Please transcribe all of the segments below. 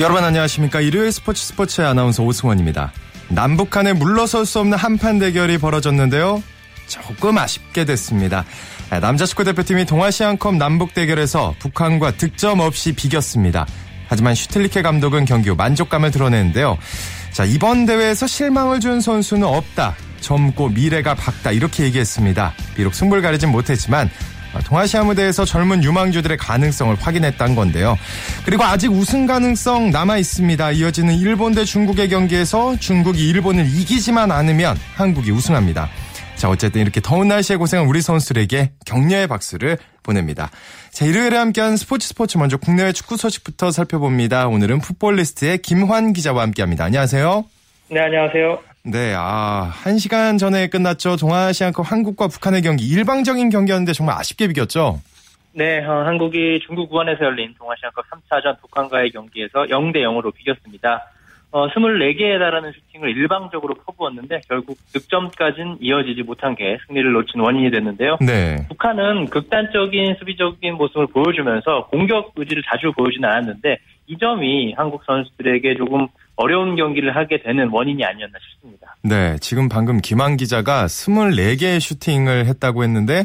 여러분 안녕하십니까. 일요일 스포츠 스포츠의 아나운서 오승원입니다. 남북한에 물러설 수 없는 한판 대결이 벌어졌는데요. 조금 아쉽게 됐습니다. 남자 축구 대표팀이 동아시안컵 남북 대결에서 북한과 득점 없이 비겼습니다. 하지만 슈틸리케 감독은 경기 후 만족감을 드러냈는데요. 자, 이번 대회에서 실망을 준 선수는 없다. 젊고 미래가 밝다. 이렇게 얘기했습니다. 비록 승부를 가리진 못했지만 동아시아 무대에서 젊은 유망주들의 가능성을 확인했던 건데요. 그리고 아직 우승 가능성 남아 있습니다. 이어지는 일본 대 중국의 경기에서 중국이 일본을 이기지만 않으면 한국이 우승합니다. 자, 어쨌든 이렇게 더운 날씨에 고생한 우리 선수들에게 격려의 박수를 보냅니다. 자, 일요일에 함께한 스포츠 스포츠 먼저 국내외 축구 소식부터 살펴봅니다. 오늘은 풋볼리스트의 김환 기자와 함께합니다. 안녕하세요. 네, 안녕하세요. 네, 아, 한 시간 전에 끝났죠. 동아시안컵 한국과 북한의 경기. 일방적인 경기였는데 정말 아쉽게 비겼죠? 네, 어, 한국이 중국 우한에서 열린 동아시안컵 3차전 북한과의 경기에서 0대 0으로 비겼습니다. 어, 24개에 달하는 슈팅을 일방적으로 퍼부었는데 결국 득점까지는 이어지지 못한 게 승리를 놓친 원인이 됐는데요. 네. 북한은 극단적인 수비적인 모습을 보여주면서 공격 의지를 자주 보여주진 않았는데 이 점이 한국 선수들에게 조금 어려운 경기를 하게 되는 원인이 아니었나 싶습니다. 네, 지금 방금 김한 기자가 24개의 슈팅을 했다고 했는데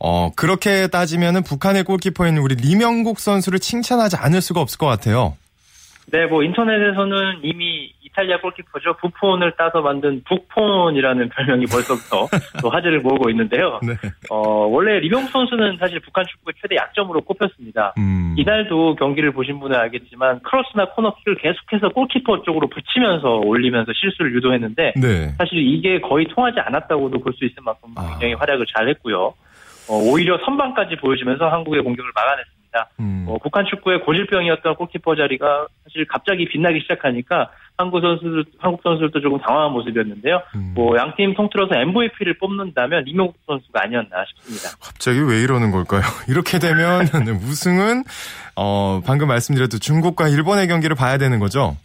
어, 그렇게 따지면은 북한의 골키퍼인 우리 리명국 선수를 칭찬하지 않을 수가 없을 것 같아요. 네, 뭐 인터넷에서는 이미 이탈리아 골키퍼죠. 부폰을 따서 만든 북폰이라는 별명이 벌써부터 또 화제를 모으고 있는데요. 네. 어, 원래 리명국 선수는 사실 북한 축구의 최대 약점으로 꼽혔습니다. 음. 이날도 경기를 보신 분은 알겠지만 크로스나 코너킥을 계속해서 골키퍼 쪽으로 붙이면서 올리면서 실수를 유도했는데 네. 사실 이게 거의 통하지 않았다고도 볼 수 있을 만큼 아. 굉장히 아. 활약을 잘했고요. 어, 오히려 선방까지 보여주면서 한국의 공격을 막아냈습니다. 음. 어, 북한 축구의 고질병이었던 골키퍼 자리가 사실 갑자기 빛나기 시작하니까 한국 선수들, 한국 선수들도 조금 당황한 모습이었는데요. 음. 뭐 양팀 통틀어서 MVP를 뽑는다면 이명국 선수가 아니었나 싶습니다. 갑자기 왜 이러는 걸까요? 이렇게 되면 우승은 어, 방금 말씀드렸던 중국과 일본의 경기를 봐야 되는 거죠?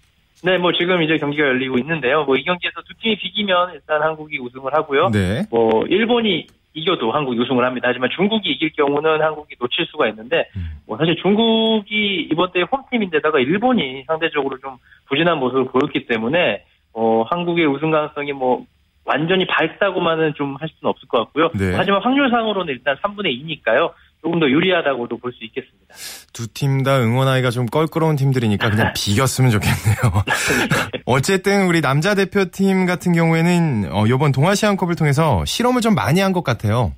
네, 뭐 지금 이제 경기가 열리고 있는데요. 뭐 이 경기에서 두 팀이 비기면 일단 한국이 우승을 하고요. 네. 뭐 일본이 이겨도 한국이 우승을 합니다. 하지만 중국이 이길 경우는 한국이 놓칠 수가 있는데 음. 뭐 사실 중국이 이번 대회 홈팀인데다가 일본이 상대적으로 좀 부진한 모습을 보였기 때문에 어 한국의 우승 가능성이 뭐 완전히 밝다고만은 좀 할 수는 없을 것 같고요. 네. 하지만 확률상으로는 일단 3분의 2니까요. 조금 더 유리하다고도 볼 수 있겠습니다. 두 팀 다 응원하기가 좀 껄끄러운 팀들이니까 그냥 비겼으면 좋겠네요. 어쨌든 우리 남자 대표팀 같은 경우에는 어, 이번 동아시안컵을 통해서 실험을 좀 많이 한 것 같아요.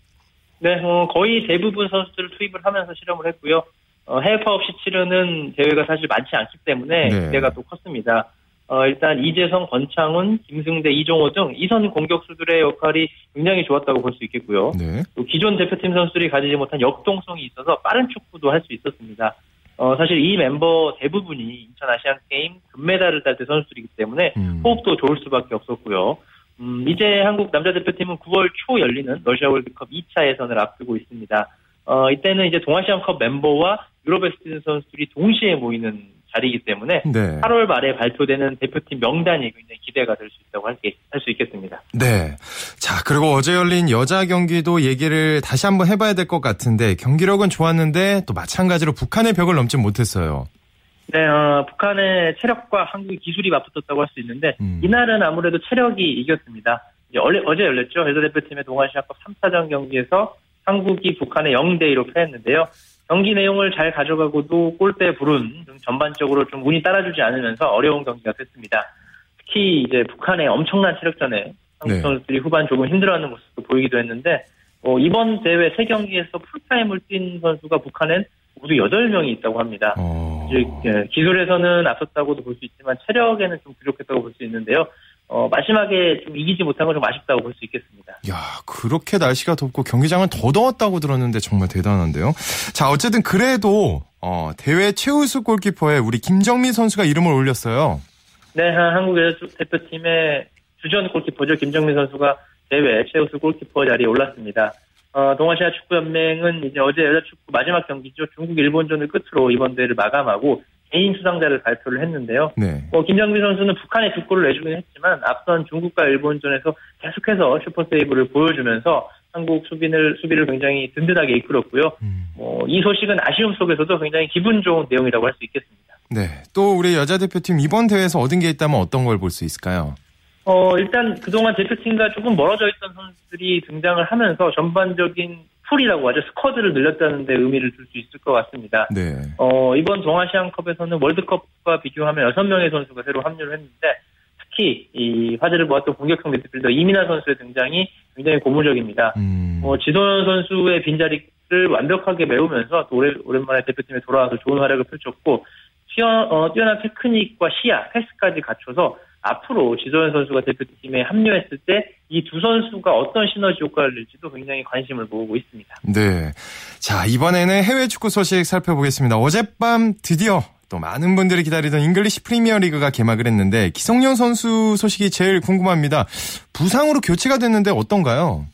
네, 어, 거의 대부분 선수들을 투입을 하면서 실험을 했고요. 어, 해외파 없이 치르는 대회가 사실 많지 않기 때문에 네. 기대가 또 컸습니다. 어, 일단 이재성, 권창훈, 김승대, 이종호 등 이선 공격수들의 역할이 굉장히 좋았다고 볼 수 있겠고요. 네. 또 기존 대표팀 선수들이 가지지 못한 역동성이 있어서 빠른 축구도 할 수 있었습니다. 어, 사실 이 멤버 대부분이 인천 아시안 게임 금메달을 딸 때 선수들이기 때문에 음. 호흡도 좋을 수밖에 없었고요. 음, 이제 한국 남자 대표팀은 9월 초 열리는 러시아 월드컵 2차 예선을 앞두고 있습니다. 어, 이때는 이제 동아시안컵 멤버와 유로베스트 선수들이 동시에 모이는 자리이기 때문에 네. 8월 말에 발표되는 대표팀 명단이 굉장히 기대가 될 수 있다고 할 수 있겠습니다. 네. 자, 그리고 어제 열린 여자 경기도 얘기를 다시 한번 해봐야 될 것 같은데 경기력은 좋았는데 또 마찬가지로 북한의 벽을 넘지 못했어요. 네, 어, 북한의 체력과 한국의 기술이 맞붙었다고 할 수 있는데 음. 이날은 아무래도 체력이 이겼습니다. 어제, 어제 열렸죠. 여자 대표팀의 동아시아컵 3차전 경기에서 한국이 북한의 0대 2로 패했는데요. 경기 내용을 잘 가져가고도 골대 불운 전반적으로 좀 운이 따라주지 않으면서 어려운 경기가 됐습니다. 특히 이제 북한의 엄청난 체력전에 한국 네. 선수들이 후반 조금 힘들어하는 모습도 보이기도 했는데 어, 이번 대회 세 경기에서 풀타임을 뛴 선수가 북한엔 모두 8명이 있다고 합니다. 어... 예, 기술에서는 앞섰다고도 볼 수 있지만 체력에는 좀 부족했다고 볼 수 있는데요. 어, 마지막에 좀 이기지 못한 건 좀 아쉽다고 볼 수 있겠습니다. 야, 그렇게 날씨가 덥고 경기장은 더 더웠다고 들었는데 정말 대단한데요. 자, 어쨌든 그래도 어, 대회 최우수 골키퍼에 우리 김정민 선수가 이름을 올렸어요. 네, 한국 여자 대표팀의 주전 골키퍼죠. 김정민 선수가 대회 최우수 골키퍼 자리에 올랐습니다. 어, 동아시아 축구연맹은 이제 어제 여자 축구 마지막 경기죠. 중국 일본전을 끝으로 이번 대회를 마감하고 개인 수상자를 발표를 했는데요. 네. 뭐 김정민 선수는 북한에 두 골을 내주긴 했지만 앞선 중국과 일본전에서 계속해서 슈퍼 세이브를 보여주면서 한국 수비를 수비를 굉장히 든든하게 이끌었고요. 음. 뭐, 이 소식은 아쉬움 속에서도 굉장히 기분 좋은 내용이라고 할 수 있겠습니다. 네. 또 우리 여자 대표팀 이번 대회에서 얻은 게 있다면 어떤 걸 볼 수 있을까요? 어, 일단 그동안 대표팀과 조금 멀어져 있던 선수들이 등장을 하면서 전반적인 풀이라고 하죠. 스쿼드를 늘렸다는 데 의미를 둘 수 있을 것 같습니다. 네. 어, 이번 동아시안컵에서는 월드컵과 비교하면 6명의 선수가 새로 합류를 했는데 특히 이 화제를 모았던 공격형 미드필더 이민아 선수의 등장이 굉장히 고무적입니다. 음. 어, 지도현 선수의 빈자리를 완벽하게 메우면서 또 오랜만에 대표팀에 돌아와서 좋은 활약을 펼쳤고 뛰어, 어, 뛰어난 테크닉과 시야, 패스까지 갖춰서 앞으로 지도현 선수가 대표팀에 합류했을 때 이 두 선수가 어떤 시너지 효과를 낼지도 굉장히 관심을 모으고 있습니다. 네. 자, 이번에는 해외 축구 소식 살펴보겠습니다. 어젯밤 드디어 또 많은 분들이 기다리던 잉글리시 프리미어 리그가 개막을 했는데 기성용 선수 소식이 제일 궁금합니다. 부상으로 교체가 됐는데 어떤가요?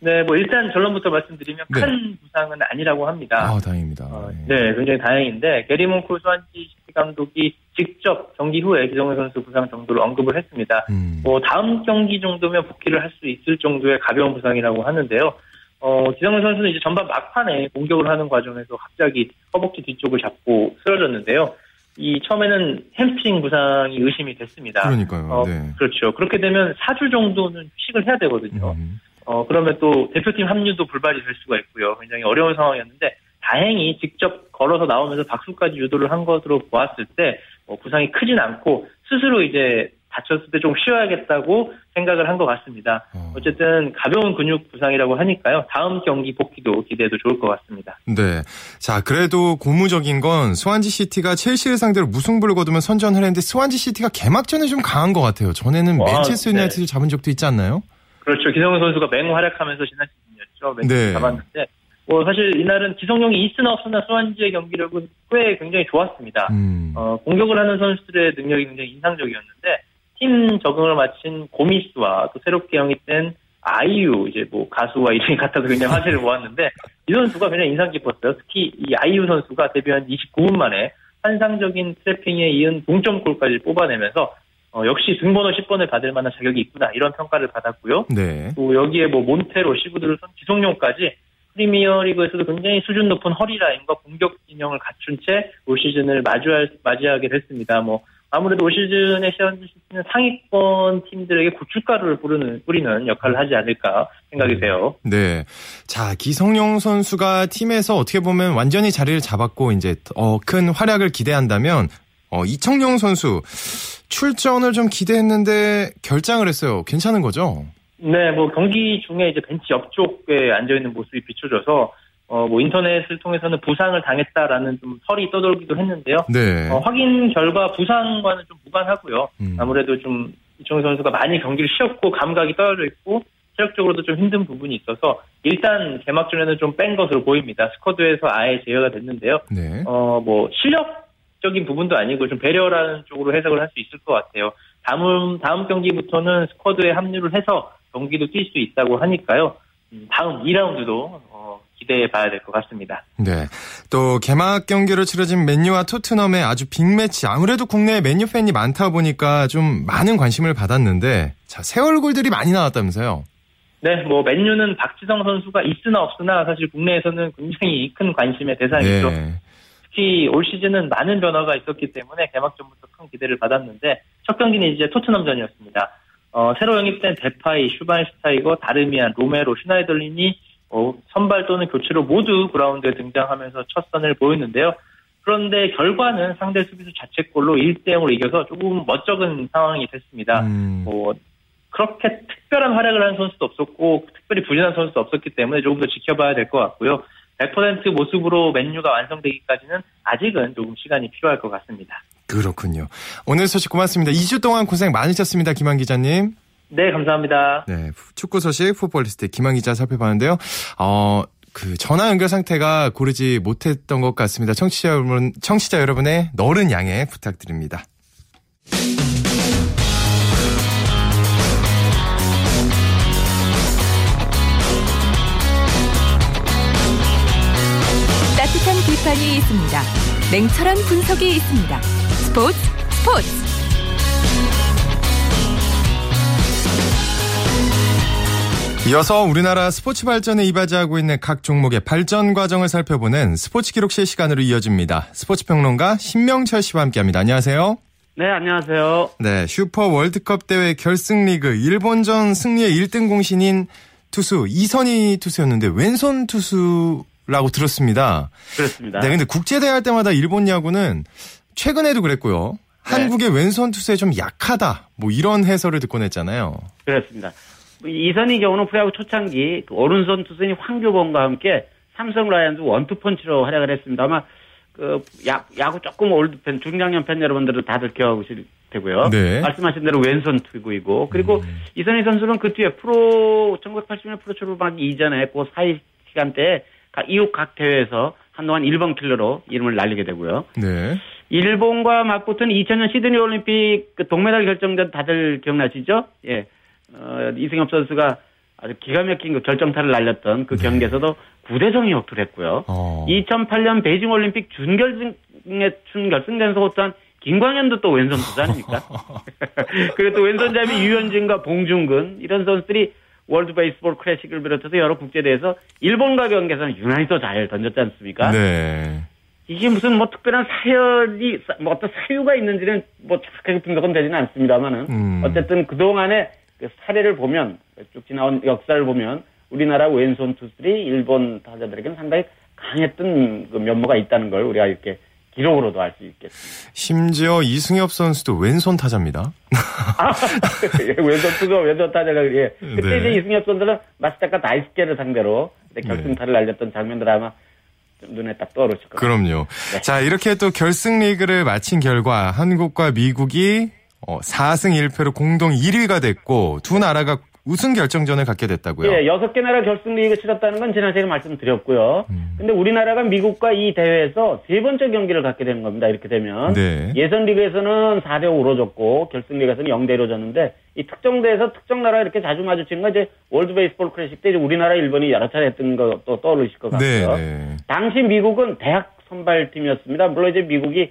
네, 뭐 일단 결론부터 말씀드리면 네. 큰 부상은 아니라고 합니다. 아, 다행입니다. 어, 네. 네, 굉장히 다행인데 게리 스완지 시티 감독이 직접 경기 후에 기성용 선수 부상 정도를 언급을 했습니다. 음. 뭐 다음 경기 정도면 복귀를 할 수 있을 정도의 가벼운 부상이라고 하는데요. 어, 기성용 선수는 이제 전반 막판에 공격을 하는 과정에서 갑자기 허벅지 뒤쪽을 잡고 쓰러졌는데요. 이 처음에는 햄스트링 부상이 의심이 됐습니다. 그러니까요. 어, 네. 그렇죠. 그렇게 되면 4주 정도는 휴식을 해야 되거든요. 음. 어, 그러면 또 대표팀 합류도 불발이 될 수가 있고요. 굉장히 어려운 상황이었는데 다행히 직접 걸어서 나오면서 박수까지 유도를 한 것으로 보았을 때 뭐 부상이 크진 않고 스스로 이제 다쳤을 때 좀 쉬어야겠다고 생각을 한 것 같습니다. 어. 어쨌든 가벼운 근육 부상이라고 하니까요. 다음 경기 복귀도 기대해도 좋을 것 같습니다. 네. 자, 그래도 고무적인 건 스완지 시티가 첼시를 상대로 무승부를 거두면 선전을 했는데 스완지 시티가 개막전에 좀 강한 것 같아요. 전에는 맨체스터 유나이티드를 네. 잡은 적도 있지 않나요? 그렇죠. 기성용 선수가 맹활약하면서 지난 시즌이었죠. 맨체스터 네. 잡았는데 뭐 사실 이날은 기성용이 있으나 없으나 스완지의 경기력은 꽤 굉장히 좋았습니다. 음. 어, 공격을 하는 선수들의 능력이 굉장히 인상적이었는데 팀 적응을 마친 고미스와 또 새롭게 영입된 아이유 이제 뭐 가수와 이름이 같아서 굉장히 화제를 모았는데 이 선수가 굉장히 인상 깊었어요. 특히 이 아이유 선수가 데뷔한 29분 만에 환상적인 트래핑에 이은 동점골까지 뽑아내면서 어, 역시 등번호 10번을 받을 만한 자격이 있구나 이런 평가를 받았고요. 네. 또 여기에 뭐 몬테로, 시구드를 선 지성용까지 프리미어리그에서도 굉장히 수준 높은 허리 라인과 공격 진영을 갖춘 채 올 시즌을 마주할 맞이하게 됐습니다. 뭐 아무래도 올 시즌에 시티는 상위권 팀들에게 고춧가루를 뿌리는, 뿌리는 역할을 하지 않을까 생각이 네. 돼요. 네. 자, 기성용 선수가 팀에서 어떻게 보면 완전히 자리를 잡았고, 이제, 어, 큰 활약을 기대한다면, 어, 이청용 선수, 출전을 좀 기대했는데 결장을 했어요. 괜찮은 거죠? 네, 뭐 경기 중에 이제 벤치 옆쪽에 앉아 있는 모습이 비춰져서 어, 뭐 인터넷을 통해서는 부상을 당했다라는 좀 설이 떠돌기도 했는데요. 네. 어, 확인 결과 부상과는 좀 무관하고요. 음. 아무래도 좀 이청용 선수가 많이 경기를 쉬었고 감각이 떨어져 있고 체력적으로도 좀 힘든 부분이 있어서 일단 개막전에는 좀 뺀 것으로 보입니다. 스쿼드에서 아예 제외가 됐는데요. 네. 어, 뭐 실력적인 부분도 아니고 좀 배려라는 쪽으로 해석을 할 수 있을 것 같아요. 다음 다음 경기부터는 스쿼드에 합류를 해서 경기도 뛸 수 있다고 하니까요. 음, 다음 2라운드도 기대해 봐야 될 것 같습니다. 네. 또 개막 경기로 치러진 맨유와 토트넘의 아주 빅매치. 아무래도 국내에 맨유 팬이 많다 보니까 좀 많은 관심을 받았는데 자, 새 얼굴들이 많이 나왔다면서요. 네, 뭐 맨유는 박지성 선수가 있으나 없으나 사실 국내에서는 굉장히 큰 관심의 대상이죠. 네. 특히 올 시즌은 많은 변화가 있었기 때문에 개막전부터 큰 기대를 받았는데 첫 경기는 이제 토트넘전이었습니다. 어, 새로 영입된 데파이, 슈바인슈타이거, 다르미안, 로메로, 슈나이덜린이 어, 선발 또는 교체로 모두 그라운드에 등장하면서 첫 선을 보였는데요. 그런데 결과는 상대 수비수 자책골로 1대 0으로 이겨서 조금 멋쩍은 상황이 됐습니다. 음. 뭐 그렇게 특별한 활약을 한 선수도 없었고 특별히 부진한 선수도 없었기 때문에 조금 더 지켜봐야 될 것 같고요. 100% 모습으로 맨유가 완성되기까지는 아직은 조금 시간이 필요할 것 같습니다. 그렇군요. 오늘 소식 고맙습니다. 2주 동안 고생 많으셨습니다. 김한 기자님. 네, 감사합니다. 네, 축구 소식 풋볼리스트 김한 기자 살펴봤는데요. 어, 그 전화 연결 상태가 고르지 못했던 것 같습니다. 청취자 여러분, 청취자 여러분의 너른 양해 부탁드립니다. 따뜻한 비판이 있습니다. 냉철한 분석이 있습니다. 스포츠 스포츠. 이어서 우리나라 스포츠 발전에 이바지하고 있는 각 종목의 발전 과정을 살펴보는 스포츠 기록실 시간으로 이어집니다. 스포츠 평론가 신명철 씨와 함께합니다. 안녕하세요. 네, 안녕하세요. 네, 슈퍼 월드컵 대회 결승 리그 일본전 승리의 1등 공신인 투수 이선희 투수였는데 왼손 투수라고 들었습니다. 그렇습니다. 네, 근데 국제 대회 할 때마다 일본 야구는 최근에도 그랬고요. 네. 한국의 왼손 투수에 좀 약하다. 뭐 이런 해설을 듣곤 했잖아요. 그렇습니다. 이선희 경우는 프로야구 초창기 그 오른손 투수인 황규봉과 함께 삼성 라이언즈 원투펀치로 활약을 했습니다. 아마 그 야, 야구 조금 올드 팬, 중장년 팬 여러분들은 다들 기억하실 테고요. 네. 말씀하신 대로 왼손 투수이고 그리고 음. 이선희 선수는 그 뒤에 프로 1980년 프로 출범하기 이전에 그 사이 시간대에 이웃 각 대회에서 한동안 1번 킬러로 이름을 날리게 되고요. 네. 일본과 맞붙은 2000년 시드니 올림픽 그 동메달 결정전 다들 기억나시죠? 예. 어, 이승엽 선수가 아주 기가 막힌 그 결정타를 날렸던 그 네. 경기에서도 9대 성이 역투를 했고요. 어. 2008년 베이징 올림픽 준결승에 준결승전에서 호투한 김광현도 또 왼손 투수 아닙니까? 그리고 또 왼손잡이 유현진과 봉중근 이런 선수들이 월드 베이스볼 클래식을 비롯해서 여러 국제대회에서 일본과 경기에서는 유난히 더 잘 던졌지 않습니까? 네. 이게 무슨 뭐 특별한 사열이 뭐 어떤 사유가 있는지는 뭐 정확하게 분석은 되지는 않습니다만은 음. 어쨌든 그 동안에 그 사례를 보면 쭉 지나온 역사를 보면 우리나라 왼손 투수들이 일본 타자들에게는 상당히 강했던 그 면모가 있다는 걸 우리가 이렇게 기록으로도 알 수 있겠습니다. 심지어 이승엽 선수도 왼손 타자입니다. 아, 예, 왼손 투수, 왼손 타자가 예. 그때 네. 이제 이승엽 선수는 마쓰자카 다이스케를 상대로 결승타를 네. 날렸던 장면들 아마 눈에 딱 떠오르실 거예요. 그럼요. 네. 자, 이렇게 또 결승 리그를 마친 결과 한국과 미국이 4승 어, 1패로 공동 1위가 됐고 두 나라가 우승 결정전을 갖게 됐다고요? 예, 여섯 개 나라 결승 리그 치렀다는 건 지난 시간에 말씀드렸고요. 음. 근데 우리나라가 미국과 이 대회에서 세 번째 경기를 갖게 되는 겁니다. 이렇게 되면 네. 예선 리그에서는 4대 5로 졌고 결승 리그에서는 0대 1로 졌는데 이 특정 대회에서 특정 나라 이렇게 자주 마주친 건 이제 월드 베이스볼 클래식 때 우리나라 일본이 여러 차례 했던 것도 떠오르실 것 같고요. 네, 네. 당시 미국은 대학 선발팀이었습니다. 물론 이제 미국이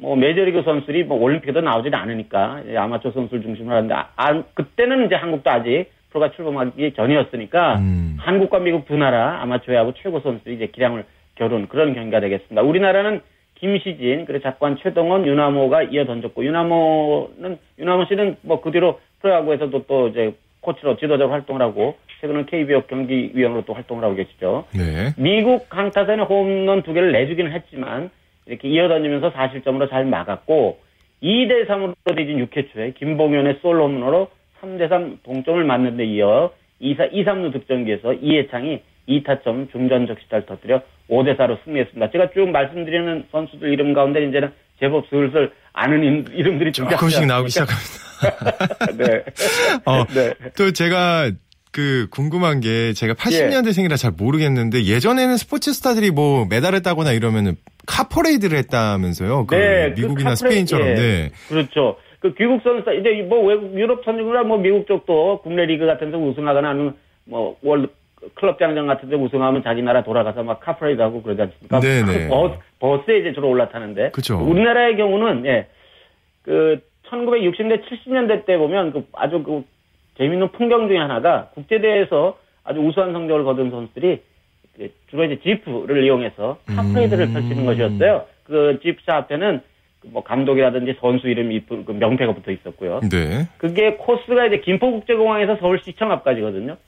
뭐 메이저리그 선수들이 뭐 올림픽에도 나오지 않으니까 아마추어 선수를 중심으로 하는데 아, 아, 그때는 이제 한국도 아직 프로가 출범하기 전이었으니까 음. 한국과 미국 두 나라 아마추어하고 최고 선수들이 이제 기량을 겨룬 그런 경기가 되겠습니다. 우리나라는 김시진 그리고 작관 최동원 유나모가 이어 던졌고 유나모는 유나모 씨는 뭐 그 뒤로 프로야구에서도 또 이제 코치로 지도자로 활동을 하고 최근은 KBO 경기위원으로 또 활동을 하고 계시죠. 네. 미국 강타선에 홈런 두 개를 내주기는 했지만 이렇게 이어다니면서 4실점으로 잘 막았고 2대 3으로 뒤진 6회 초에 김봉현의 솔로 홈런으로 3대 3 동점을 맞는 데 이어 2, 4, 2, 3루 득점기에서 이해창이 2타점 중전 적 시타를 터뜨려 5대 4로 승리했습니다. 제가 쭉 말씀드리는 선수들 이름 가운데 이제는 제법 슬슬 아는 이름들이 조금씩 나오기 시작합니다. 네. 어, 네. 또 제가 그 궁금한 게 제가 80년대생이라 예. 잘 모르겠는데 예전에는 스포츠 스타들이 뭐 메달을 따거나 이러면은 카퍼레이드를 했다면서요. 그 네, 그 미국이나 그 스페인처럼. 예. 네. 그렇죠. 그 귀국 선수 이제 뭐 외국 유럽 선수나 뭐 미국 쪽도 국내 리그 같은 데 우승하거나 아니면 뭐 월드 클럽 장정 같은 데 우승하면 자기 나라 돌아가서 막 카퍼레이드 하고 그러지 않습니까? 네네. 버스, 버스에 이제 주로 올라타는데. 그죠. 우리나라의 경우는 예. 그 1960년대 70년대 때 보면 그 아주 그 재미있는 풍경 중에 하나가 국제대회에서 아주 우수한 성적을 거둔 선수들이 그 주로 이제 지프를 이용해서 카프레이드를 음. 펼치는 것이었어요. 그 지프 차 앞에는 뭐 감독이라든지 선수 이름이 그 명패가 붙어 있었고요. 네. 그게 코스가 이제 김포국제공항에서 서울시청 앞까지거든요.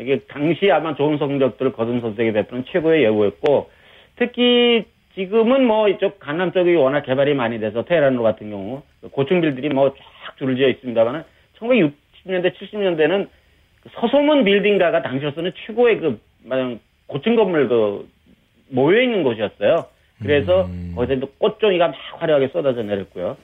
이게 당시 아마 좋은 성적들을 거둔 선수에게 베푸는 최고의 예우였고 특히 지금은 뭐 이쪽 강남 쪽이 워낙 개발이 많이 돼서 테헤란로 같은 경우 고층빌들이 뭐 쫙 줄을 지어 있습니다만은 1960년대 70년대는 서소문 빌딩가가 당시로서는 최고의 그 고층 건물 그 모여 있는 곳이었어요. 그래서 음. 거기서 꽃종이가 막 화려하게 쏟아져 내렸고요.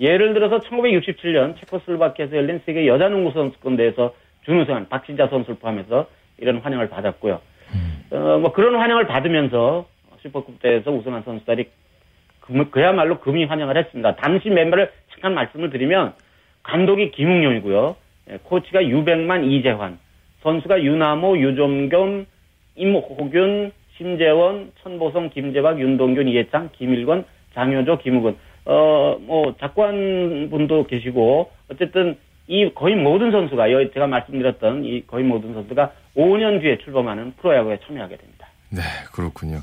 예를 들어서 1967년 체코슬로바키아에서 열린 세계 여자 농구 선수권 대회에서 준우승한 박신자 선수를 포함해서 이런 환영을 받았고요. 음. 어, 뭐 그런 환영을 받으면서 슈퍼컵 대회에서 우승한 선수들이 그, 그야말로 금이 환영을 했습니다. 당시 멤버를 잠깐 말씀을 드리면 감독이 김웅용이고요. 예, 코치가 유백만 이재환, 선수가 유나모, 유종겸, 임호균, 심재원, 천보성, 김재박, 윤동균, 이해창, 김일권, 장효조, 김우근. 어, 뭐, 작관 분도 계시고, 어쨌든 이 거의 모든 선수가 제가 말씀드렸던 이 거의 모든 선수가 5년 뒤에 출범하는 프로야구에 참여하게 됩니다. 네, 그렇군요.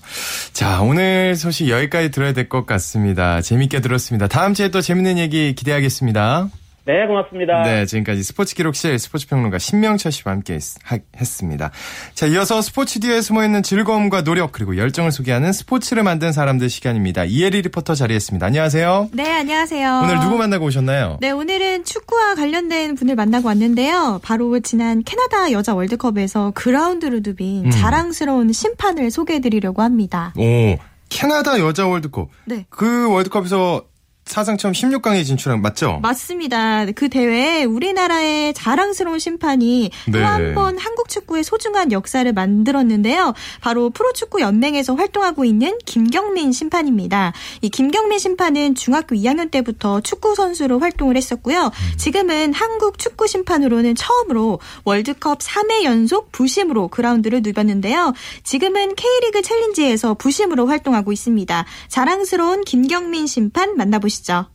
자, 오늘 소식 여기까지 들어야 될 것 같습니다. 재밌게 들었습니다. 다음 주에 또 재밌는 얘기 기대하겠습니다. 네, 고맙습니다. 네, 지금까지 스포츠 기록실 스포츠 평론가 신명철 씨와 함께 했습니다. 자, 이어서 스포츠 뒤에 숨어 있는 즐거움과 노력 그리고 열정을 소개하는 스포츠를 만든 사람들 시간입니다. 이혜리 리포터 자리했습니다. 안녕하세요. 네, 안녕하세요. 오늘 누구 만나고 오셨나요? 네, 오늘은 축구와 관련된 분을 만나고 왔는데요. 바로 지난 캐나다 여자 월드컵에서 그라운드를 누빈 음. 자랑스러운 심판을 소개해드리려고 합니다. 오, 캐나다 여자 월드컵. 네. 그 월드컵에서 사상 처음 16강에 진출한 맞죠? 맞습니다. 그 대회에 우리나라의 자랑스러운 심판이 네. 또한 번 한국 축구의 소중한 역사를 만들었는데요. 바로 프로축구 연맹에서 활동하고 있는 김경민 심판입니다. 이 김경민 심판은 중학교 2학년 때부터 축구 선수로 활동을 했었고요. 음. 지금은 한국 축구 심판으로는 처음으로 월드컵 3회 연속 부심으로 그라운드를 누볐는데요. 지금은 K리그 챌린지에서 부심으로 활동하고 있습니다. 자랑스러운 김경민 심판 만나보시죠. 해시죠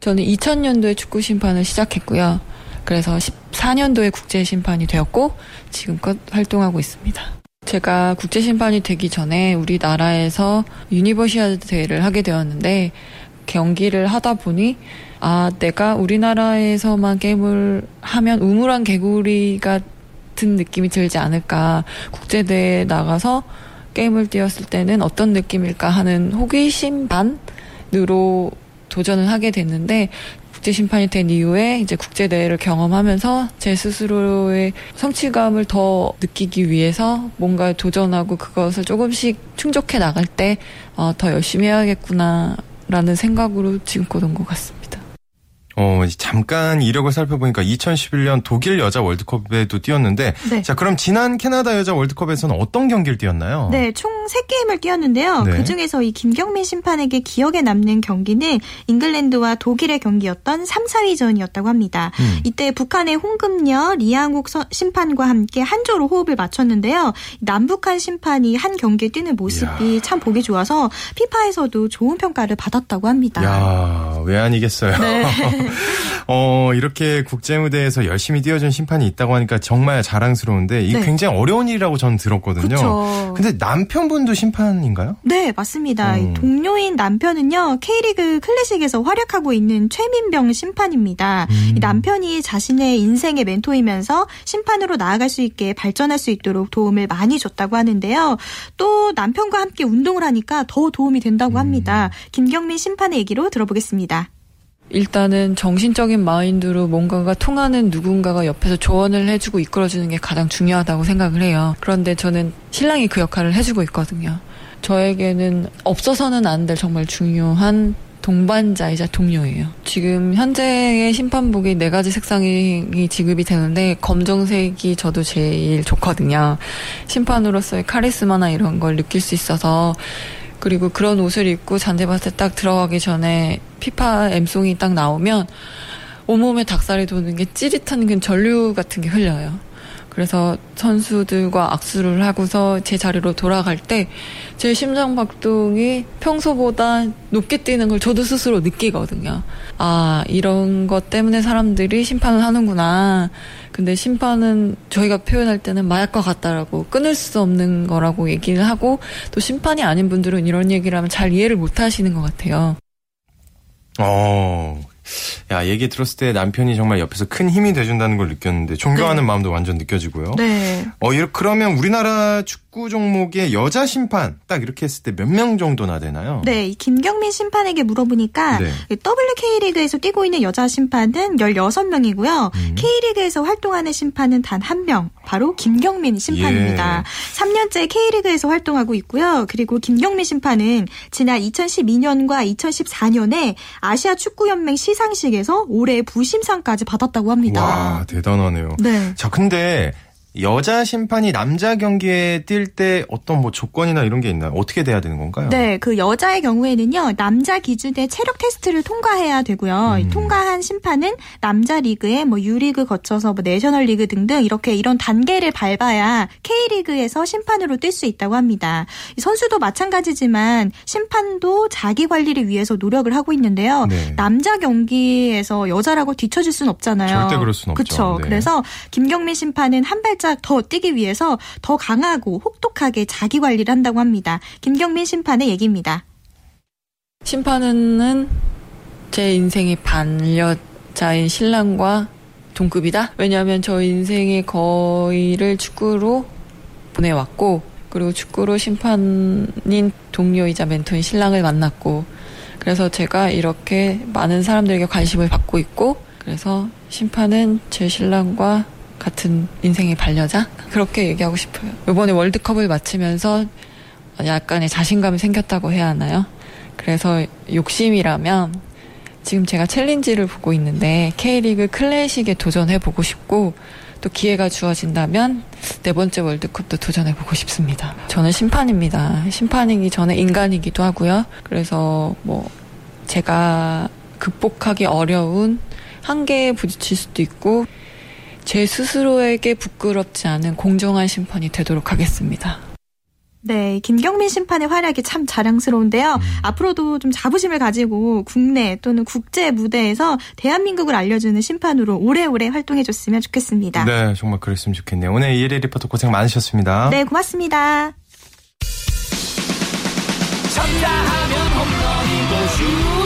저는 2000년도에 축구 심판을 시작했고요. 그래서 14년도에 국제 심판이 되었고 지금껏 활동하고 있습니다. 제가 국제 심판이 되기 전에 우리나라에서 유니버시아드 대회를 하게 되었는데 경기를 하다 보니 아 내가 우리나라에서만 게임을 하면 우물 안 개구리 같은 느낌이 들지 않을까 국제 대회에 나가서 게임을 뛰었을 때는 어떤 느낌일까 하는 호기심 반으로 도전을 하게 됐는데 국제 심판이 된 이후에 이제 국제 대회를 경험하면서 제 스스로의 성취감을 더 느끼기 위해서 뭔가 도전하고 그것을 조금씩 충족해 나갈 때더 어, 열심히 해야겠구나라는 생각으로 지금껏 온것 같습니다. 어, 잠깐 이력을 살펴보니까 2011년 독일 여자 월드컵에도 뛰었는데 네. 자, 그럼 지난 캐나다 여자 월드컵에서는 어떤 경기를 뛰었나요? 네, 총 3게임을 뛰었는데요. 네. 그중에서 이 김경민 심판에게 기억에 남는 경기는 잉글랜드와 독일의 경기였던 3, 4위전이었다고 합니다. 음. 이때 북한의 홍금녀, 리양욱 심판과 함께 한조로 호흡을 맞췄는데요. 남북한 심판이 한 경기에 뛰는 모습이 야. 참 보기 좋아서 피파에서도 좋은 평가를 받았다고 합니다. 야, 왜 아니겠어요. 네. 어, 이렇게 국제무대에서 열심히 뛰어준 심판이 있다고 하니까 정말 자랑스러운데 이게 네. 굉장히 어려운 일이라고 저는 들었거든요. 그쵸. 근데 남편분도 심판인가요? 네, 맞습니다. 음. 동료인 남편은요, K리그 클래식에서 활약하고 있는 최민병 심판입니다. 음. 남편이 자신의 인생의 멘토이면서 심판으로 나아갈 수 있게 발전할 수 있도록 도움을 많이 줬다고 하는데요. 또 남편과 함께 운동을 하니까 더 도움이 된다고 합니다. 음. 김경민 심판의 얘기로 들어보겠습니다. 일단은 정신적인 마인드로 뭔가가 통하는 누군가가 옆에서 조언을 해주고 이끌어주는 게 가장 중요하다고 생각을 해요. 그런데 저는 신랑이 그 역할을 해주고 있거든요. 저에게는 없어서는 안 될 정말 중요한 동반자이자 동료예요. 지금 현재의 심판복이 네 가지 색상이 지급이 되는데 검정색이 저도 제일 좋거든요. 심판으로서의 카리스마나 이런 걸 느낄 수 있어서 그리고 그런 옷을 입고 잔디밭에 딱 들어가기 전에 피파 엠송이 딱 나오면 온몸에 닭살이 도는 게 찌릿한 그 전류 같은 게 흘려요. 그래서 선수들과 악수를 하고서 제 자리로 돌아갈 때 제 심장박동이 평소보다 높게 뛰는 걸 저도 스스로 느끼거든요. 아, 이런 것 때문에 사람들이 심판을 하는구나. 근데 심판은 저희가 표현할 때는 마약과 같다라고 끊을 수 없는 거라고 얘기를 하고 또 심판이 아닌 분들은 이런 얘기를 하면 잘 이해를 못 하시는 것 같아요. 어, 야, 얘기 들었을 때 남편이 정말 옆에서 큰 힘이 돼준다는 걸 느꼈는데 존경하는 네. 마음도 완전 느껴지고요. 네. 어, 그러면 우리나라 축구 종목의 여자 심판 딱 이렇게 했을 때 몇 명 정도나 되나요? 네, 김경민 심판에게 물어보니까 네. WK리그에서 뛰고 있는 여자 심판은 16명이고요. 음. K리그에서 활동하는 심판은 단 한 명, 바로 김경민 심판입니다. 예. 3년째 K리그에서 활동하고 있고요. 그리고 김경민 심판은 지난 2012년과 2014년에 아시아 축구연맹 시 시상식에서 올해 부심상까지 받았다고 합니다. 와, 대단하네요. 네. 자, 근데 여자 심판이 남자 경기에 뛸 때 어떤 뭐 조건이나 이런 게 있나요? 어떻게 돼야 되는 건가요? 네, 그 여자의 경우에는요, 남자 기준의 체력 테스트를 통과해야 되고요. 음. 통과한 심판은 남자 리그에 뭐 유리그 거쳐서 뭐 내셔널 리그 등등 이렇게 이런 단계를 밟아야 K리그에서 심판으로 뛸 수 있다고 합니다. 선수도 마찬가지지만 심판도 자기 관리를 위해서 노력을 하고 있는데요. 네. 남자 경기에서 여자라고 뒤처질 수는 없잖아요. 절대 그럴 수는 없죠. 그렇죠. 네. 그래서 김경민 심판은 한 발짝 더 뛰기 위해서 더 강하고 혹독하게 자기 관리를 한다고 합니다. 김경민 심판의 얘기입니다. 심판은 제 인생의 반려자인 신랑과 동급이다? 왜냐하면 저 인생의 거의를 축구로 보내왔고, 그리고 축구로 심판인 동료이자 멘토인 신랑을 만났고, 그래서 제가 이렇게 많은 사람들에게 관심을 받고 있고, 그래서 심판은 제 신랑과 같은 인생의 반려자? 그렇게 얘기하고 싶어요. 이번에 월드컵을 마치면서 약간의 자신감이 생겼다고 해야 하나요? 그래서 욕심이라면 지금 제가 챌린지를 보고 있는데 K리그 클래식에 도전해보고 싶고 또 기회가 주어진다면 네 번째 월드컵도 도전해보고 싶습니다. 저는 심판입니다. 심판이기 전에 인간이기도 하고요. 그래서 뭐 제가 극복하기 어려운 한계에 부딪힐 수도 있고 제 스스로에게 부끄럽지 않은 공정한 심판이 되도록 하겠습니다. 네, 김경민 심판의 활약이 참 자랑스러운데요. 음. 앞으로도 좀 자부심을 가지고 국내 또는 국제 무대에서 대한민국을 알려주는 심판으로 오래오래 활동해줬으면 좋겠습니다. 네, 정말 그랬으면 좋겠네요. 오늘 이혜리 리포터 고생 많으셨습니다. 네, 고맙습니다. 쳤다 하면 홈런이고 슛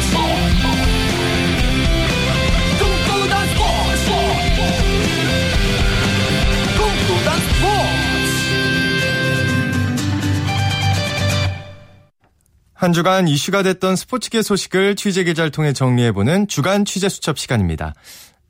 한 주간 이슈가 됐던 스포츠계 소식을 취재 기자를 통해 정리해보는 주간 취재 수첩 시간입니다.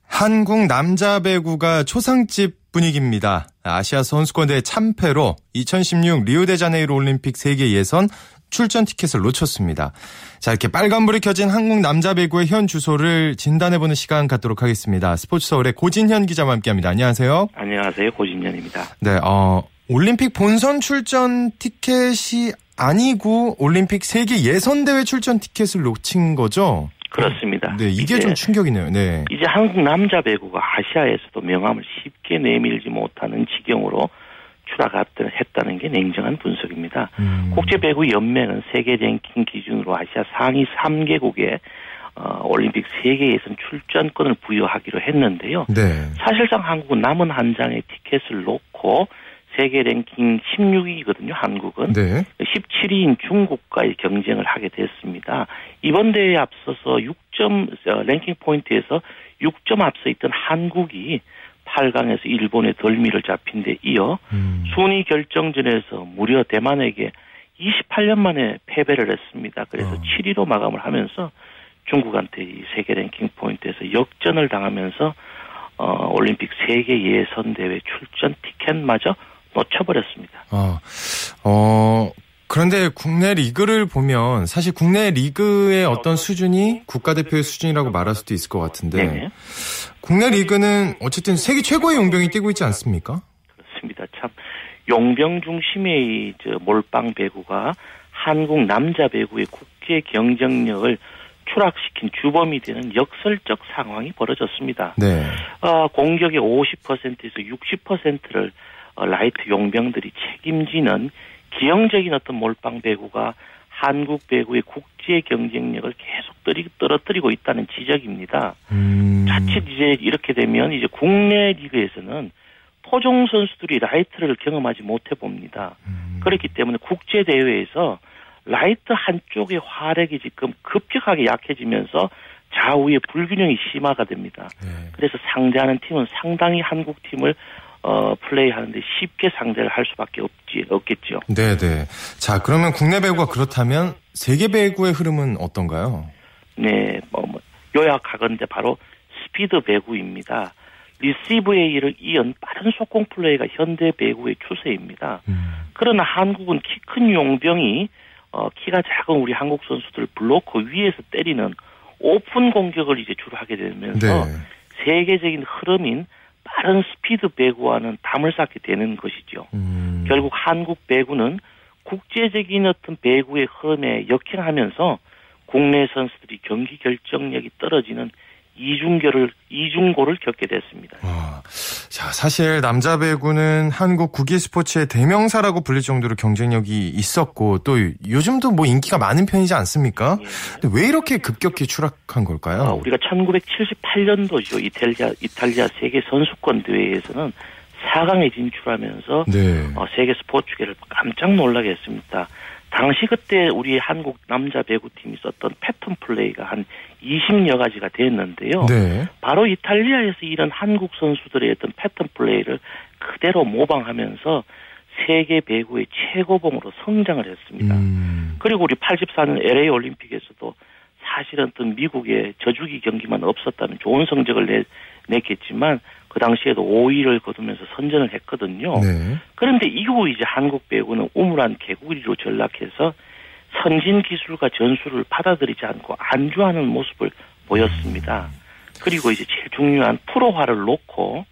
한국 남자 배구가 초상집 분위기입니다. 아시아 선수권대회 참패로 2016 리우데자네이루 올림픽 세계 예선 출전 티켓을 놓쳤습니다. 자, 이렇게 빨간불이 켜진 한국 남자 배구의 현 주소를 진단해보는 시간 갖도록 하겠습니다. 스포츠 서울의 고진현 기자와 함께 합니다. 안녕하세요. 안녕하세요. 고진현입니다. 네, 어, 올림픽 본선 출전 티켓이 아니고 올림픽 세계 예선 대회 출전 티켓을 놓친 거죠? 그렇습니다. 네, 이게 좀 충격이네요. 네. 이제 한국 남자 배구가 아시아에서도 명함을 쉽게 내밀지 못하는 지경으로 추락했다는 게 냉정한 분석입니다. 음. 국제배구 연맹은 세계 랭킹 기준으로 아시아 상위 3개국에 어, 올림픽 세계 예선 출전권을 부여하기로 했는데요. 네. 사실상 한국은 남은 한 장의 티켓을 놓고 세계 랭킹 16위거든요, 한국은. 네. 17위인 중국과의 경쟁을 하게 됐습니다. 이번 대회에 앞서서 6점, 어, 랭킹 포인트에서 6점 앞서 있던 한국이 8강에서 일본의 덜미를 잡힌 데 이어 음. 순위 결정전에서 무려 대만에게 28년 만에 패배를 했습니다. 그래서 어. 7위로 마감을 하면서 중국한테 이 세계 랭킹 포인트에서 역전을 당하면서 어, 올림픽 세계 예선 대회 출전 티켓마저 놓쳐버렸습니다. 어, 어, 그런데 국내 리그를 보면 사실 국내 리그의 어떤 수준이 국가대표의 수준이라고 말할 수도 있을 것 같은데 네 국내 리그는 어쨌든 세계 최고의 용병이 뛰고 있지 않습니까? 그렇습니다. 참 용병 중심의 저 몰빵 배구가 한국 남자 배구의 국제 경쟁력을 추락시킨 주범이 되는 역설적 상황이 벌어졌습니다. 네. 어, 공격의 50%에서 60%를 어, 라이트 용병들이 책임지는 기형적인 어떤 몰빵 배구가 한국 배구의 국제 경쟁력을 계속 떨어뜨리고 있다는 지적입니다. 음. 자칫 이제 이렇게 되면 이제 국내 리그에서는 토종 선수들이 라이트를 경험하지 못해 봅니다. 음. 그렇기 때문에 국제 대회에서 라이트 한쪽의 화력이 지금 급격하게 약해지면서 좌우의 불균형이 심화가 됩니다. 네. 그래서 상대하는 팀은 상당히 한국 팀을 어, 플레이하는데 쉽게 상대를 할 수밖에 없지 없겠죠. 네, 네. 자, 그러면 국내 배구가 그렇다면 세계 배구의 흐름은 어떤가요? 네, 뭐, 뭐 요약하건대 바로 스피드 배구입니다. 리시브에 이은 빠른 속공 플레이가 현대 배구의 추세입니다. 음. 그러나 한국은 키 큰 용병이 어, 키가 작은 우리 한국 선수들 블로커 위에서 때리는 오픈 공격을 이제 주로 하게 되면서 네. 세계적인 흐름인 빠른 스피드 배구와는 담을 쌓게 되는 것이죠. 음. 결국 한국 배구는 국제적인 어떤 배구의 흐름에 역행하면서 국내 선수들이 경기 결정력이 떨어지는 이중결을 이중고를 겪게 됐습니다. 아, 자 사실 남자 배구는 한국 국기 스포츠의 대명사라고 불릴 정도로 경쟁력이 있었고 또 요즘도 뭐 인기가 많은 편이지 않습니까? 예. 근데 왜 이렇게 급격히 추락한 걸까요? 아, 우리가 1978년도죠 이탈리아 이탈리아 세계 선수권 대회에서는 4강에 진출하면서 네. 어, 세계 스포츠계를 깜짝 놀라게 했습니다. 당시 그때 우리 한국 남자 배구팀이 썼던 패턴 플레이가 한 20여 가지가 됐는데요. 네. 바로 이탈리아에서 이런 한국 선수들의 어떤 패턴 플레이를 그대로 모방하면서 세계 배구의 최고봉으로 성장을 했습니다. 음. 그리고 우리 84년 LA 올림픽에서도 사실은 어떤 미국의 저주기 경기만 없었다면 좋은 성적을 내, 냈겠지만 그 당시에도 5위를 거두면서 선전을 했거든요. 네. 그런데 이후 이제 한국 배구는 우물한 개구리로 전락해서 선진 기술과 전술을 받아들이지 않고 안주하는 모습을 보였습니다. 그리고 이제 제일 중요한 프로화를 놓고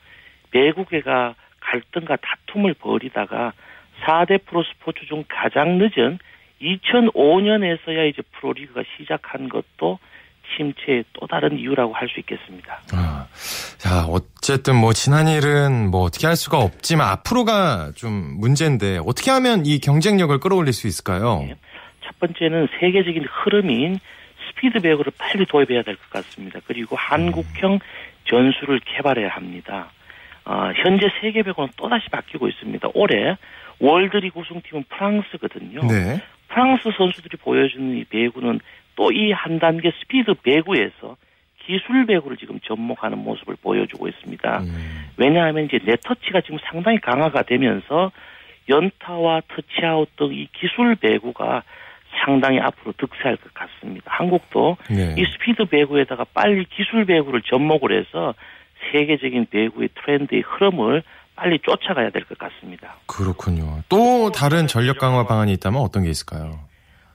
배구계가 갈등과 다툼을 벌이다가 4대 프로 스포츠 중 가장 늦은 2005년에서야 이제 프로리그가 시작한 것도 침체의 또 다른 이유라고 할 수 있겠습니다. 아, 자, 어쨌든 뭐 지난 일은 뭐 어떻게 할 수가 없지만 앞으로가 좀 문제인데 어떻게 하면 이 경쟁력을 끌어올릴 수 있을까요? 네. 첫 번째는 세계적인 흐름인 스피드 배구를 빨리 도입해야 될 것 같습니다. 그리고 한국형 전술을 개발해야 합니다. 어, 현재 세계 배구는 또다시 바뀌고 있습니다. 올해 월드리그 우승팀은 프랑스거든요. 네. 프랑스 선수들이 보여주는 이 배구는 또 이 한 단계 스피드 배구에서 기술 배구를 지금 접목하는 모습을 보여주고 있습니다. 음. 왜냐하면 이제 네트 터치가 지금 상당히 강화가 되면서 연타와 터치아웃 등 이 기술 배구가 상당히 앞으로 득세할 것 같습니다. 한국도 네. 이 스피드 배구에다가 빨리 기술 배구를 접목을 해서 세계적인 배구의 트렌드의 흐름을 빨리 쫓아가야 될 것 같습니다. 그렇군요. 또 다른 전력 강화 방안이 있다면 어떤 게 있을까요?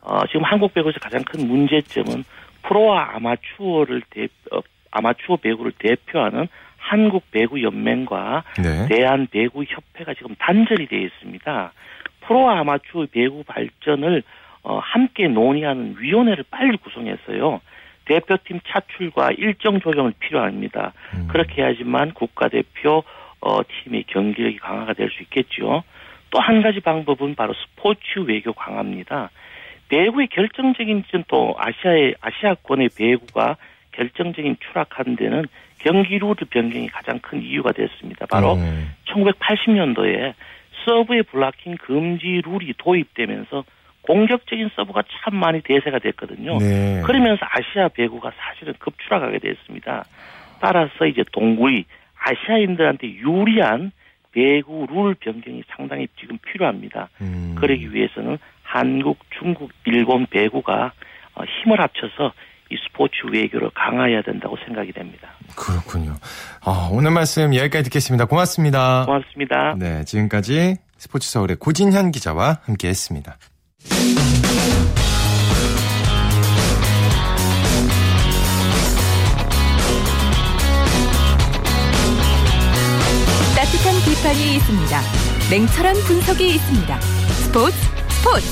어, 지금 한국 배구에서 가장 큰 문제점은 프로와 아마추어를 대, 어, 아마추어 배구를 대표하는 한국 배구 연맹과 네. 대한 배구 협회가 지금 단절이 되어 있습니다. 프로와 아마추어 배구 발전을 어, 함께 논의하는 위원회를 빨리 구성했어요. 대표팀 차출과 일정 조정을 필요합니다. 음. 그렇게 해야지만 국가대표 어, 팀의 경기력이 강화가 될 수 있겠죠. 또 한 가지 방법은 바로 스포츠 외교 강화입니다. 배구의 결정적인 또 아시아의 아시아권의 배구가 결정적인 추락한 데는 경기 루트 변경이 가장 큰 이유가 됐습니다. 바로 음. 1980년도에 서브의 블락킹 금지 룰이 도입되면서 공격적인 서브가 참 많이 대세가 됐거든요. 네. 그러면서 아시아 배구가 사실은 급추락하게 됐습니다. 따라서 이제 동구의 아시아인들한테 유리한 배구 룰 변경이 상당히 지금 필요합니다. 음. 그러기 위해서는 한국, 중국, 일본 배구가 어, 힘을 합쳐서 이 스포츠 외교를 강화해야 된다고 생각이 됩니다. 그렇군요. 아, 오늘 말씀 여기까지 듣겠습니다. 고맙습니다. 고맙습니다. 네, 지금까지 스포츠 서울의 고진현 기자와 함께했습니다. 따뜻한 비판이 있습니다. 냉철한 분석이 있습니다. 스포츠 스포츠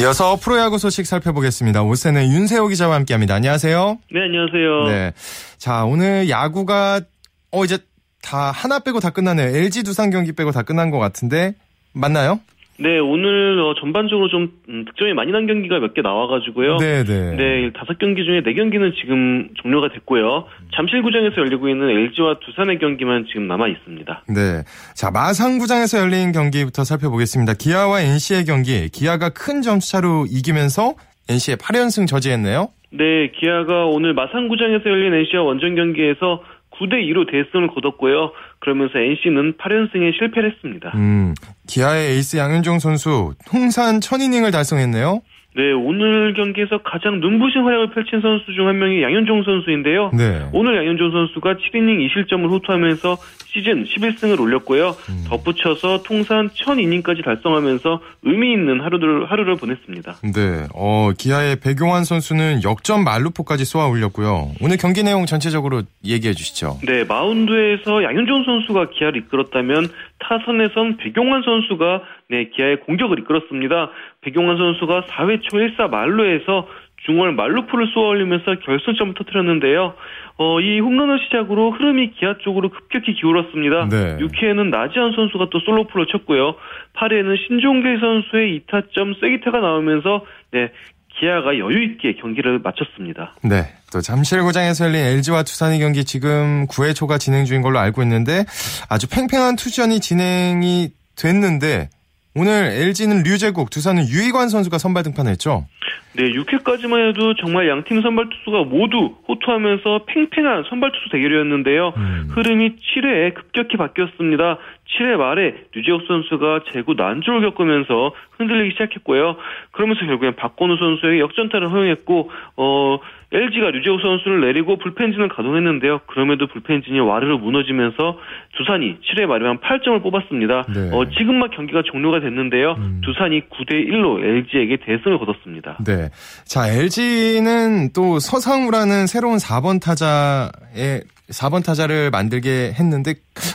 이어서 프로야구 소식 살펴보겠습니다. 오세는 윤세호 기자와 함께합니다. 안녕하세요. 네, 안녕하세요. 네, 자 오늘 야구가 어 이제 다 하나 빼고 다 끝나네요. LG 두산 경기 빼고 다 끝난 것 같은데 맞나요? 네, 오늘 어, 전반적으로 좀 음, 득점이 많이 난 경기가 몇 개 나와가지고요. 네, 네. 네, 다섯 경기 중에 네 경기는 지금 종료가 됐고요. 잠실구장에서 열리고 있는 LG와 두산의 경기만 지금 남아 있습니다. 네, 자 마산구장에서 열린 경기부터 살펴보겠습니다. 기아와 NC의 경기, 기아가 큰 점수차로 이기면서 NC의 8연승 저지했네요. 네, 기아가 오늘 마산구장에서 열린 NC와 원정 경기에서 9대 2로 대승을 거뒀고요. 그러면서 NC는 8연승에 실패를 했습니다. 음, 기아의 에이스 양현종 선수 통산 1000이닝을 달성했네요. 네, 오늘 경기에서 가장 눈부신 활약을 펼친 선수 중 한 명이 양현종 선수인데요. 네. 오늘 양현종 선수가 7이닝 2실점을 호투하면서 시즌 11승을 올렸고요. 음. 덧붙여서 통산 1000이닝까지 달성하면서 의미 있는 하루를 하루를 보냈습니다. 네. 어, 기아의 백용환 선수는 역전 만루포까지 쏘아 올렸고요. 오늘 경기 내용 전체적으로 얘기해 주시죠. 네, 마운드에서 양현종 선수가 기아를 이끌었다면 타선에선 백용환 선수가 네, 기아의 공격을 이끌었습니다. 백용환 선수가 4회 초 1사 만루에서 중월 만루포를 쏘아올리면서 결승점을 터뜨렸는데요. 어, 이 홈런을 시작으로 흐름이 기아 쪽으로 급격히 기울었습니다. 네. 6회에는 나지한 선수가 또 솔로프를 쳤고요. 8회에는 신종계 선수의 2타점 세기타가 나오면서 네, 기아가 여유 있게 경기를 마쳤습니다. 네. 또 잠실구장에서 열린 LG와 두산의 경기 지금 9회 초가 진행 중인 걸로 알고 있는데 아주 팽팽한 투전이 진행이 됐는데 오늘 LG는 류재국, 두산은 유희관 선수가 선발 등판했죠. 네, 6회까지만 해도 정말 양팀 선발 투수가 모두 호투하면서 팽팽한 선발 투수 대결이었는데요. 음. 흐름이 7회에 급격히 바뀌었습니다. 7회 말에 류재욱 선수가 제구 난조를 겪으면서 흔들리기 시작했고요. 그러면서 결국엔 박건우 선수에게 역전타를 허용했고 어 LG가 류재욱 선수를 내리고 불펜진을 가동했는데요. 그럼에도 불펜진이 와르르 무너지면서 두산이 7회 말에만 8점을 뽑았습니다. 네. 어, 지금 막 경기가 종료가 됐는데요. 음. 두산이 9대 1로 LG에게 대승을 거뒀습니다. 네. 자, LG는 또 서상우라는 새로운 4번 타자의 4번 타자를 만들게 했는데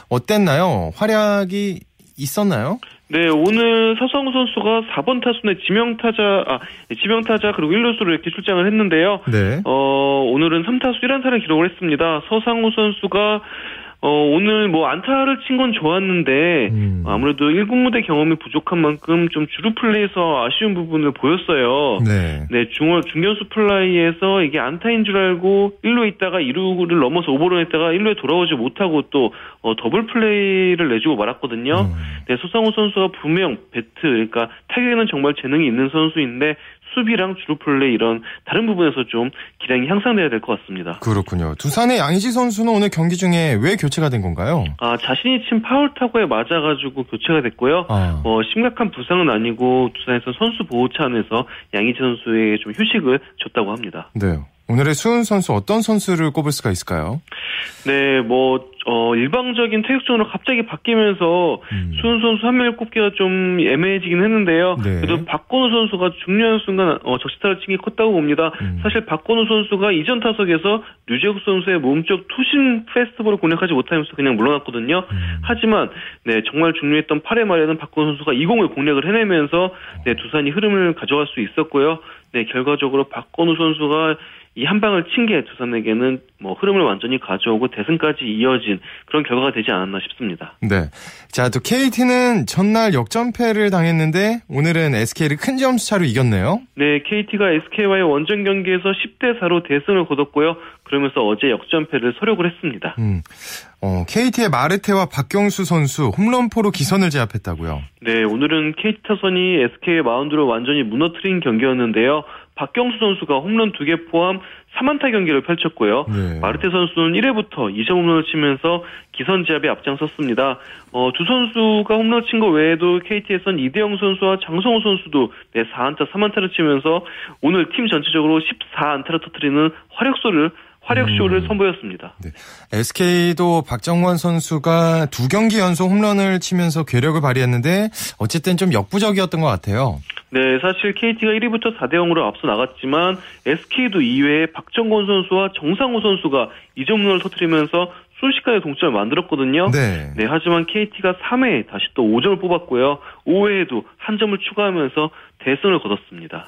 어땠나요? 활약이 있었나요? 네, 오늘 서상우 선수가 4번 타순의 지명 타자, 아, 지명 타자 그리고 1루수로 이렇게 출장을 했는데요. 네. 어, 오늘은 3타수 1안타를 기록을 했습니다. 서상우 선수가 어, 오늘 뭐 안타를 친 건 좋았는데 음. 아무래도 1군 무대 경험이 부족한 만큼 좀 주루 플레이에서 아쉬운 부분을 보였어요. 네. 네, 중원 중견수 플라이에서 이게 안타인 줄 알고 1루에 있다가 2루를 넘어서 오버런 했다가 1루에 돌아오지 못하고 또 어, 더블 플레이를 내주고 말았거든요. 음. 네, 서상우 선수가 분명 배트 그러니까 타격에는 정말 재능이 있는 선수인데 수비랑 주루 플레이 이런 다른 부분에서 좀 기량이 향상돼야 될 것 같습니다. 그렇군요. 두산의 양의지 선수는 오늘 경기 중에 왜 교체가 된 건가요? 아 자신이 친 파울 타구에 맞아가지고 교체가 됐고요. 아. 어, 심각한 부상은 아니고 두산에서 선수 보호 차원에서 양의지 선수에게 좀 휴식을 줬다고 합니다. 네. 오늘의 수훈 선수 어떤 선수를 꼽을 수가 있을까요? 네, 뭐 어, 일방적인 태극전으로 갑자기 바뀌면서 음. 수훈 선수 한 명을 꼽기가 좀 애매해지긴 했는데요. 네. 그래도 박건우 선수가 중요한 순간 어, 적시타를 친 게 컸다고 봅니다. 음. 사실 박건우 선수가 이전 타석에서 류재국 선수의 몸쪽 투심 페스티벌을 공략하지 못하면서 그냥 물러났거든요. 음. 하지만 네 정말 중요했던 8회 말에는 박건우 선수가 2공을 공략을 해내면서 네 두산이 흐름을 가져갈 수 있었고요. 네 결과적으로 박건우 선수가 이 한 방을 친 게 두산에게는 뭐 흐름을 완전히 가져오고 대승까지 이어진 그런 결과가 되지 않았나 싶습니다. 네. 자, 또 KT는 전날 역전패를 당했는데 오늘은 SK를 큰 점수 차로 이겼네요. 네, KT가 SK와의 원정 경기에서 10대 4로 대승을 거뒀고요. 그러면서 어제 역전패를 서력을 했습니다. 음. 어, KT의 마르테와 박경수 선수 홈런포로 기선을 제압했다고요. 네, 오늘은 KT 타선이 SK의 마운드를 완전히 무너뜨린 경기였는데요. 박경수 선수가 홈런 2개 포함 3안타 경기를 펼쳤고요. 네. 마르테 선수는 1회부터 2점 홈런을 치면서 기선 제압에 앞장섰습니다. 어, 두 선수가 홈런 친 거 외에도 KT에선 이대영 선수와 장성호 선수도 네, 4안타 3안타를 치면서 오늘 팀 전체적으로 14안타를 터뜨리는 화력소를 화력쇼를 음. 선보였습니다. 네. SK도 박정원 선수가 두 경기 연속 홈런을 치면서 괴력을 발휘했는데 어쨌든 좀 역부족이었던 것 같아요. 네, 사실 KT가 1위부터 4대 0으로 앞서 나갔지만 SK도 2회에 박정권 선수와 정상호 선수가 2점문을 터뜨리면서 순식간에 동점을 만들었거든요. 네. 네, 하지만 KT가 3회에 다시 또 5점을 뽑았고요. 5회에도 한 점을 추가하면서 대승을 거뒀습니다.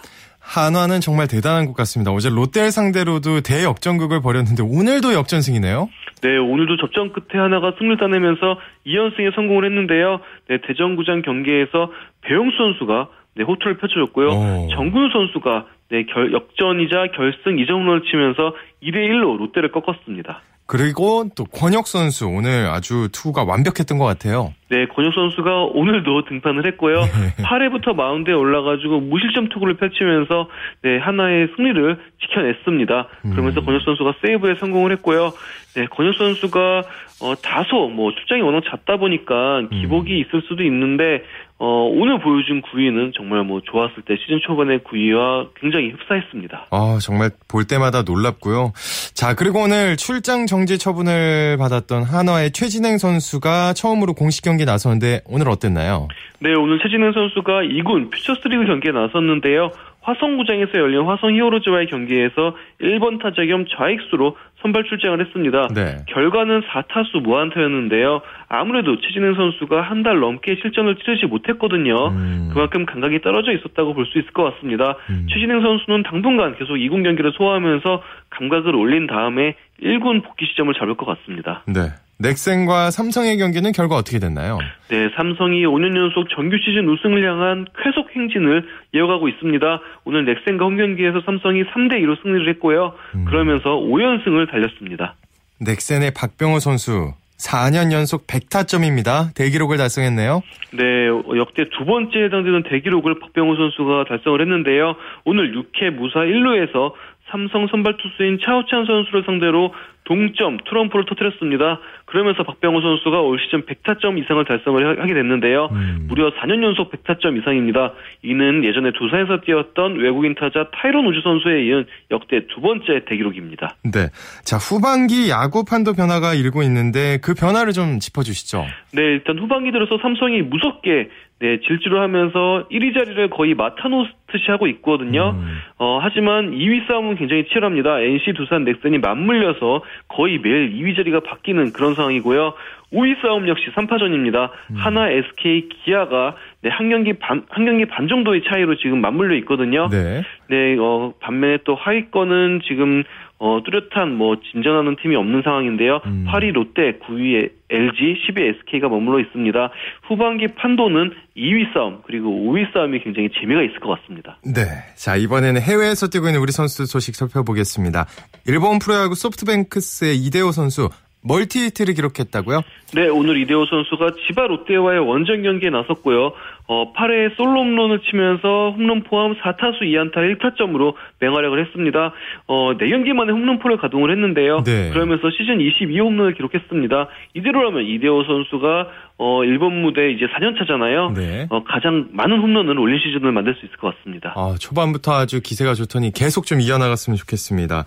한화는 정말 대단한 것 같습니다. 어제 롯데를 상대로도 대역전극을 벌였는데 오늘도 역전승이네요. 네, 오늘도 접전 끝에 하나가 승리를 따내면서 2연승에 성공을 했는데요. 네, 대전구장 경기에서 배용수 선수가 네, 호투를 펼쳐줬고요. 오. 정근우 선수가 네, 결, 역전이자 결승 2점을 치면서 2대 1로 롯데를 꺾었습니다. 그리고 또 권혁 선수 오늘 아주 투구가 완벽했던 것 같아요. 네, 권혁 선수가 오늘도 등판을 했고요. 8회부터 마운드에 올라가지고 무실점 투구를 펼치면서 네, 하나의 승리를 지켜냈습니다. 그러면서 음. 권혁 선수가 세이브에 성공을 했고요. 네, 권혁 선수가 어, 다소 뭐 출장이 워낙 잦다 보니까 기복이 음. 있을 수도 있는데 어, 오늘 보여준 구위는 정말 뭐 좋았을 때 시즌 초반의 구위와 굉장히 흡사했습니다. 아, 정말 볼 때마다 놀랍고요. 자, 그리고 오늘 출장 정지 처분을 받았던 한화의 최진행 선수가 처음으로 공식 경기 나섰는데 오늘 어땠나요? 네, 오늘 최진행 선수가 2군 퓨처스리그 경기에 나섰는데요. 화성구장에서 열린 화성 히어로즈와의 경기에서 1번 타자 겸 좌익수로 선발 출장을 했습니다. 네. 결과는 4타수 무안타였는데요. 아무래도 최진행 선수가 한 달 넘게 실전을 치르지 못했거든요. 음. 그만큼 감각이 떨어져 있었다고 볼 수 있을 것 같습니다. 음. 최진행 선수는 당분간 계속 2군 경기를 소화하면서 감각을 올린 다음에 1군 복귀 시점을 잡을 것 같습니다. 네. 넥센과 삼성의 경기는 결과 어떻게 됐나요? 네, 삼성이 5년 연속 정규 시즌 우승을 향한 쾌속 행진을 이어가고 있습니다. 오늘 넥센과 홈 경기에서 삼성이 3대 2로 승리를 했고요. 음. 그러면서 5연승을 달렸습니다. 넥센의 박병호 선수 4년 연속 100타점입니다. 대기록을 달성했네요. 네, 역대 두 번째 해당되는 대기록을 박병호 선수가 달성을 했는데요. 오늘 6회 무사 1루에서 삼성 선발 투수인 차우찬 선수를 상대로 동점 트럼프를 터뜨렸습니다. 그러면서 박병호 선수가 올 시즌 100타점 이상을 달성을 하게 됐는데요. 음. 무려 4년 연속 100타점 이상입니다. 이는 예전에 두산에서 뛰었던 외국인 타자 타이런 우주 선수에 이은 역대 두 번째 대기록입니다. 네. 자, 후반기 야구 판도 변화가 일고 있는데 그 변화를 좀 짚어 주시죠. 네, 일단 후반기 들어서 삼성이 무섭게 네, 질주를 하면서 1위 자리를 거의 맡아놓듯이 하고 있거든요. 음. 어, 하지만 2위 싸움은 굉장히 치열합니다. NC, 두산, 넥센이 맞물려서 거의 매일 2위 자리가 바뀌는 그런 상황이고요. 5위 싸움 역시 3파전입니다. 음. 하나, SK, 기아가 네, 한 경기 반, 한 경기 반 정도의 차이로 지금 맞물려 있거든요. 네. 네, 어, 반면에 또 하위권은 지금 어, 뚜렷한 뭐 진전하는 팀이 없는 상황인데요. 음. 8위 롯데, 9위 LG, 10위 SK가 머물러 있습니다. 후반기 판도는 2위 싸움 그리고 5위 싸움이 굉장히 재미가 있을 것 같습니다. 네. 자, 이번에는 해외에서 뛰고 있는 우리 선수 소식 살펴보겠습니다. 일본 프로야구 소프트뱅크스의 이대호 선수 멀티 히트를 기록했다고요? 네, 오늘 이대호 선수가 지바 롯데와의 원정 경기에 나섰고요. 어, 8회 솔로 홈런을 치면서 홈런 포함 4타수 2안타 1타점으로 맹활약을 했습니다. 어, 4경기 만에 홈런포를 가동을 했는데요. 네. 그러면서 시즌 22홈런을 기록했습니다. 이대로라면 이대호 선수가 어, 일본 무대 이제 4년 차잖아요. 네. 어, 가장 많은 홈런을 올린 시즌을 만들 수 있을 것 같습니다. 아, 초반부터 아주 기세가 좋더니 계속 좀 이어나갔으면 좋겠습니다.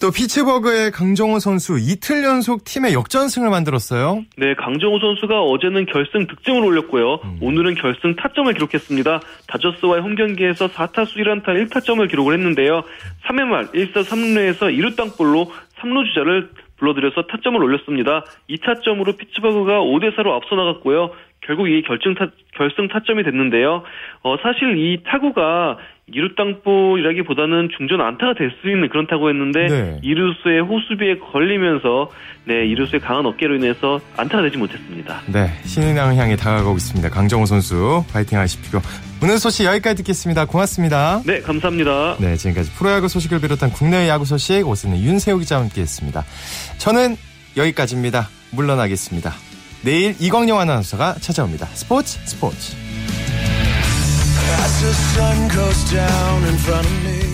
또 피츠버그의 강정호 선수 이틀 연속 팀의 역전승을 만들었어요. 네, 강정호 선수가 어제는 결승 득점을 올렸고요. 음. 오늘은 결승 타점을 기록했습니다. 다저스와의 홈 경기에서 4타수 1안타 1타점을 기록을 했는데요. 3회 말 1사 3루에서 2루 땅볼로 3루 주자를 불러들여서 타점을 올렸습니다. 2타점으로 피츠버그가 5대4로 앞서 나갔고요. 결국 이 결승 타, 결승 타점이 됐는데요. 어, 사실 이 타구가 이루 땅볼이라기보다는 중전 안타가 될 수 있는 그런 타구였는데 네. 이루수의 호수비에 걸리면서 네 이루수의 강한 어깨로 인해서 안타가 되지 못했습니다. 네 신인왕을 향해 다가가고 있습니다. 강정호 선수 파이팅 하십시오. 오늘 소식 여기까지 듣겠습니다. 고맙습니다. 네 감사합니다. 네 지금까지 프로야구 소식을 비롯한 국내 야구 소식 오스는 윤세호 기자와 함께했습니다. 저는 여기까지입니다. 물러나겠습니다. 내일 이광영 아나운서가 찾아옵니다. 스포츠 스포츠. As the sun goes down in front of me